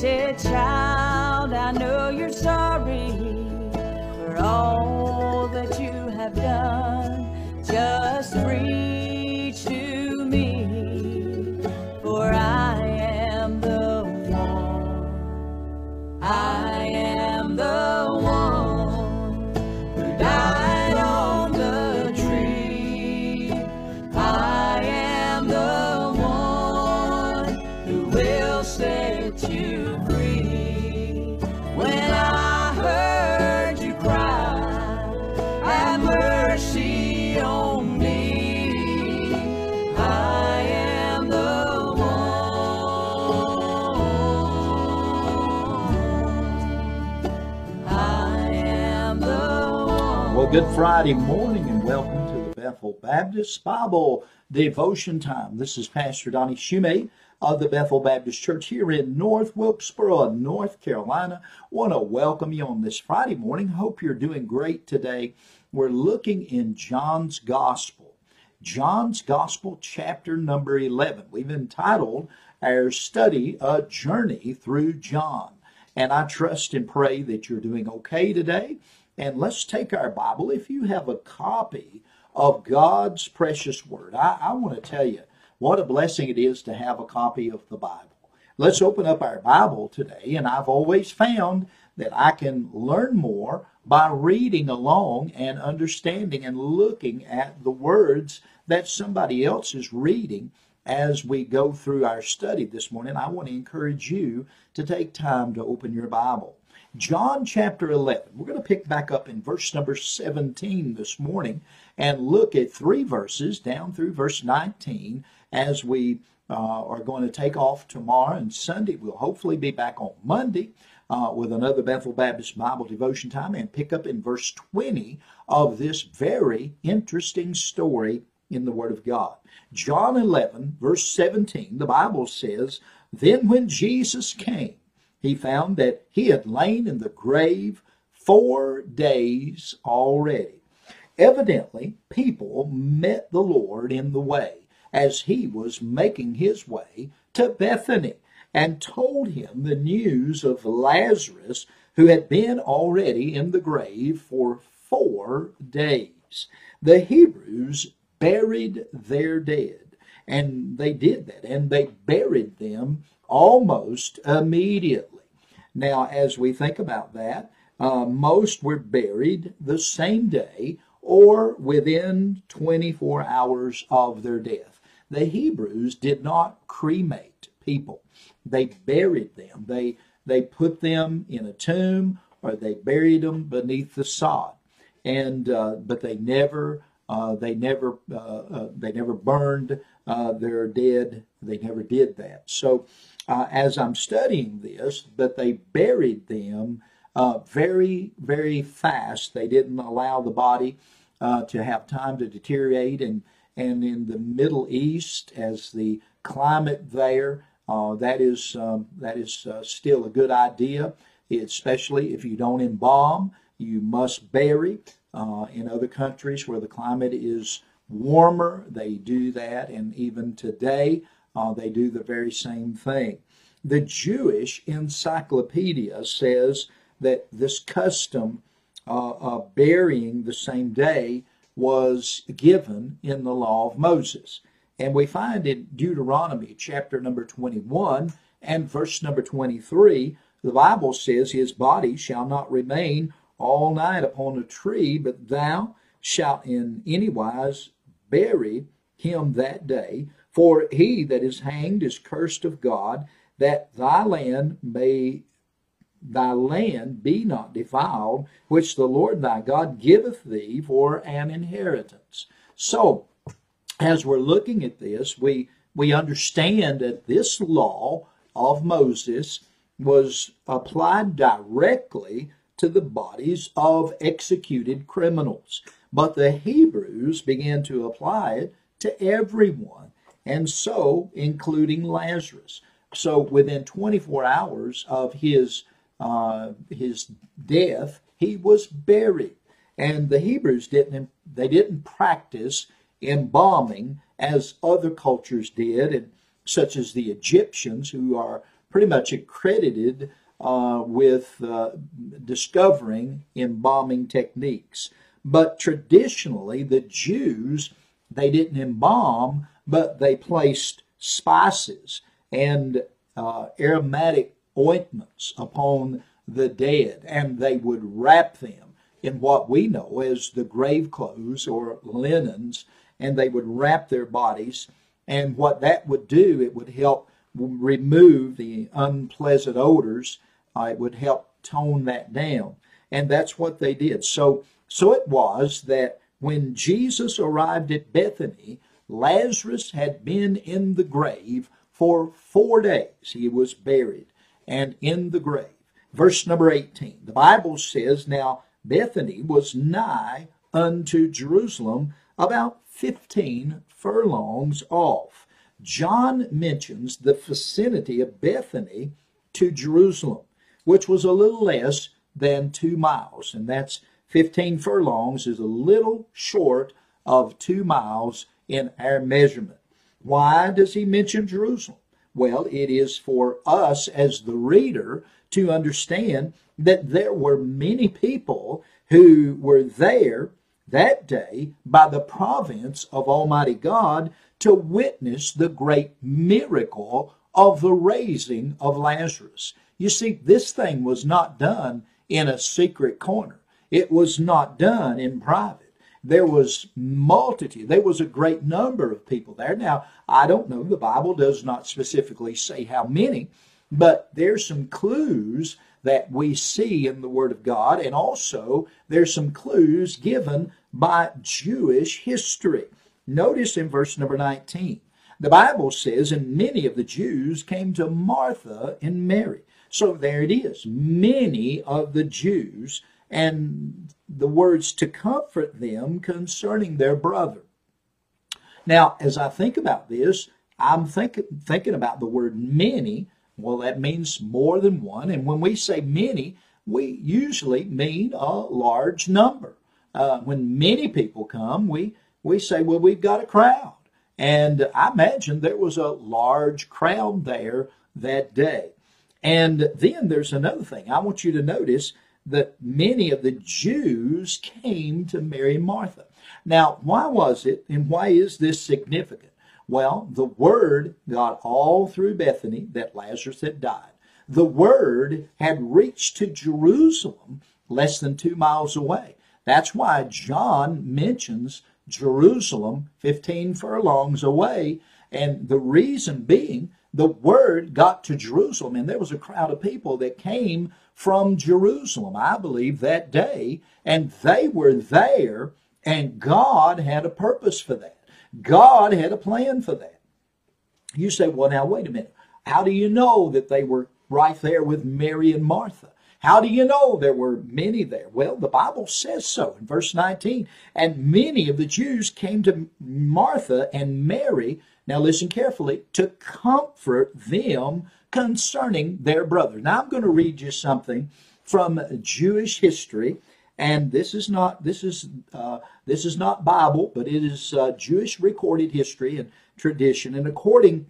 said, Child, I know you're sorry for all that you have done. Just breathe. Good Friday morning and welcome to the Bethel Baptist Bible Devotion Time. This is Pastor Donnie Shumate of the Bethel Baptist Church here in North Wilkesboro, North Carolina. Want to welcome you on this Friday morning. Hope you're doing great today. We're looking in John's Gospel. John's Gospel, chapter number 11. We've entitled our study A Journey Through John. And I trust and pray that you're doing okay today and let's take our Bible. If you have a copy of God's precious word, I, I want to tell you what a blessing it is to have a copy of the Bible. Let's open up our Bible today, and I've always found that I can learn more by reading along and understanding and looking at the words that somebody else is reading as we go through our study this morning. I want to encourage you to take time to open your Bible. John chapter 11. We're going to pick back up in verse number 17 this morning and look at three verses down through verse 19 as we uh, are going to take off tomorrow and Sunday. We'll hopefully be back on Monday. Uh, with another Bethel Baptist Bible devotion time and pick up in verse 20 of this very interesting story in the Word of God. John 11, verse 17, the Bible says, Then when Jesus came, he found that he had lain in the grave four days already. Evidently, people met the Lord in the way as he was making his way to Bethany and told him the news of Lazarus, who had been already in the grave for four days. The Hebrews buried their dead, and they did that, and they buried them almost immediately. Now, as we think about that, uh, most were buried the same day or within 24 hours of their death. The Hebrews did not cremate people. They buried them. They they put them in a tomb or they buried them beneath the sod. And uh, but they never uh, they never uh, uh, they never burned uh, their dead. They never did that. So uh, as I'm studying this, but they buried them uh, very, very fast. They didn't allow the body uh, to have time to deteriorate. And, and in the Middle East, as the climate there, uh, that is, um, that is uh, still a good idea, especially if you don't embalm, you must bury. Uh, in other countries where the climate is warmer, they do that. And even today, uh, they do the very same thing. The Jewish Encyclopedia says that this custom uh, of burying the same day was given in the law of Moses. And we find in Deuteronomy chapter number 21 and verse number 23, the Bible says, His body shall not remain all night upon a tree, but thou shalt in any wise bury him that day. For he that is hanged is cursed of God, that thy land may thy land be not defiled, which the Lord thy God giveth thee for an inheritance. So, as we're looking at this, we we understand that this law of Moses was applied directly to the bodies of executed criminals. But the Hebrews began to apply it to everyone and so including Lazarus. So within 24 hours of his uh, his death, he was buried. And the Hebrews didn't they didn't practice embalming as other cultures did, and such as the Egyptians, who are pretty much accredited uh, with uh, discovering embalming techniques. But traditionally, the Jews they didn't embalm, but they placed spices and uh, aromatic ointments upon the dead, and they would wrap them in what we know as the grave clothes or linens, and they would wrap their bodies. And what that would do, it would help remove the unpleasant odors. Uh, it would help tone that down, and that's what they did. So, so it was that when Jesus arrived at Bethany, Lazarus had been in the grave for four days. He was buried and in the grave. Verse number 18. The Bible says, Now Bethany was nigh unto Jerusalem, about 15 furlongs off. John mentions the vicinity of Bethany to Jerusalem, which was a little less than two miles, and that's 15 furlongs is a little short of two miles in our measurement. Why does he mention Jerusalem? Well, it is for us as the reader to understand that there were many people who were there that day by the province of Almighty God to witness the great miracle of the raising of Lazarus. You see, this thing was not done in a secret corner. It was not done in private. There was multitude. There was a great number of people there. Now, I don't know. The Bible does not specifically say how many, but there's some clues that we see in the Word of God, and also there's some clues given by Jewish history. Notice in verse number 19, the Bible says, And many of the Jews came to Martha and Mary. So there it is. Many of the Jews, and the words to comfort them concerning their brother. Now, as I think about this, I'm think, thinking about the word many well, that means more than one. And when we say many, we usually mean a large number. Uh, when many people come, we, we say, well, we've got a crowd. And I imagine there was a large crowd there that day. And then there's another thing. I want you to notice that many of the Jews came to Mary and Martha. Now, why was it and why is this significant? Well, the word got all through Bethany that Lazarus had died. The word had reached to Jerusalem less than two miles away. That's why John mentions Jerusalem 15 furlongs away. And the reason being, the word got to Jerusalem, and there was a crowd of people that came from Jerusalem, I believe, that day, and they were there, and God had a purpose for that. God had a plan for that. You say, well, now, wait a minute. How do you know that they were right there with Mary and Martha? How do you know there were many there? Well, the Bible says so in verse 19. And many of the Jews came to Martha and Mary, now listen carefully, to comfort them concerning their brother. Now I'm going to read you something from Jewish history and this is not this is uh, this is not Bible, but it is uh, Jewish recorded history and tradition. And according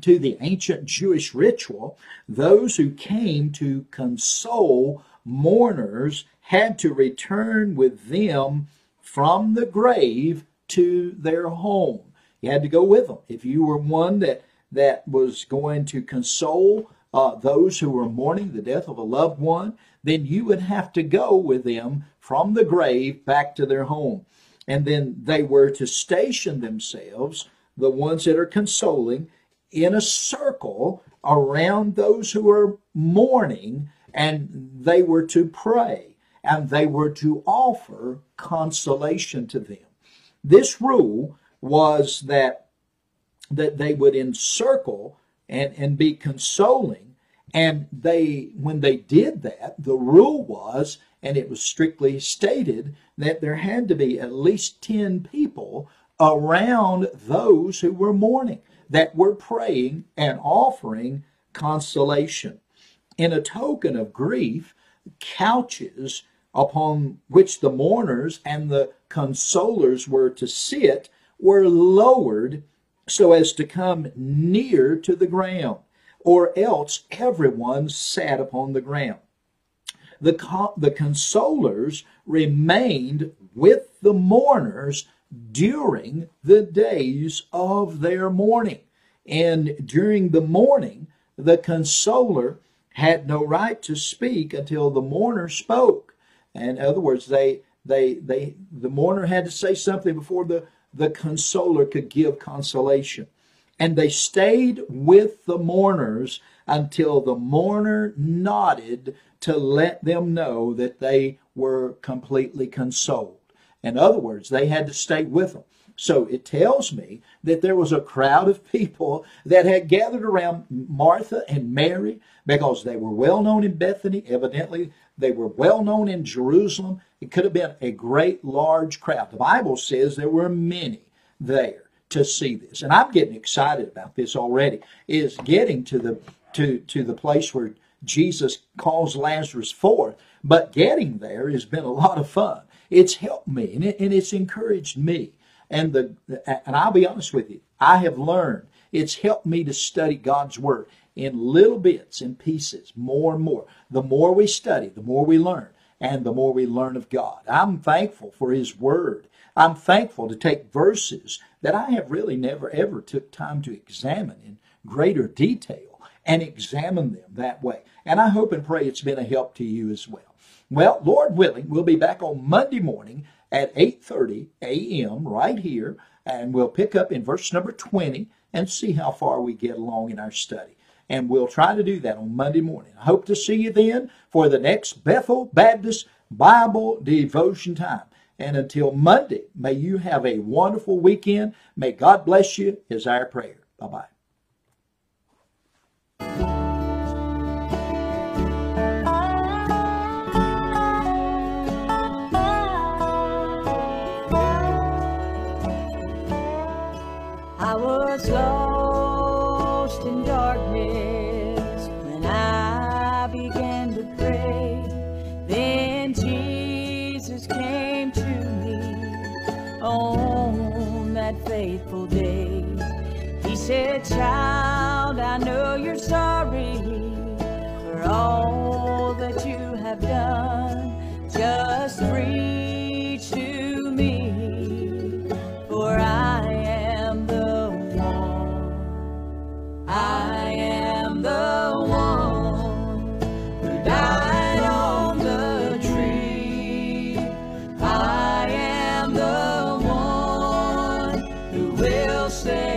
to the ancient Jewish ritual, those who came to console mourners had to return with them from the grave to their home. You had to go with them. If you were one that that was going to console uh, those who were mourning the death of a loved one, then you would have to go with them from the grave back to their home. And then they were to station themselves, the ones that are consoling, in a circle around those who are mourning, and they were to pray and they were to offer consolation to them. This rule was that that they would encircle and, and be consoling and they, when they did that, the rule was, and it was strictly stated, that there had to be at least 10 people around those who were mourning, that were praying and offering consolation. In a token of grief, couches upon which the mourners and the consolers were to sit were lowered so as to come near to the ground or else everyone sat upon the ground. The, the consolers remained with the mourners during the days of their mourning. And during the mourning, the consoler had no right to speak until the mourner spoke. In other words, they, they, they, the mourner had to say something before the, the consoler could give consolation. And they stayed with the mourners until the mourner nodded to let them know that they were completely consoled. In other words, they had to stay with them. So it tells me that there was a crowd of people that had gathered around Martha and Mary because they were well known in Bethany. Evidently, They were well known in Jerusalem. It could have been a great large crowd. The Bible says there were many there to see this. And I'm getting excited about this already. Is getting to the to to the place where Jesus calls Lazarus forth. But getting there has been a lot of fun. It's helped me and, it, and it's encouraged me. And the and I'll be honest with you, I have learned it's helped me to study God's word in little bits and pieces, more and more. The more we study, the more we learn, and the more we learn of God. I'm thankful for His Word. I'm thankful to take verses that I have really never ever took time to examine in greater detail and examine them that way. And I hope and pray it's been a help to you as well. Well, Lord willing, we'll be back on Monday morning at 8:30 a.m. right here and we'll pick up in verse number 20 and see how far we get along in our study. And we'll try to do that on Monday morning. I hope to see you then for the next Bethel Baptist Bible devotion time. And until Monday, may you have a wonderful weekend. May God bless you, is our prayer. Bye bye. I know you're sorry for all that you have done. Just reach to me, for I am the one. I am the one who died on the tree. I am the one who will save.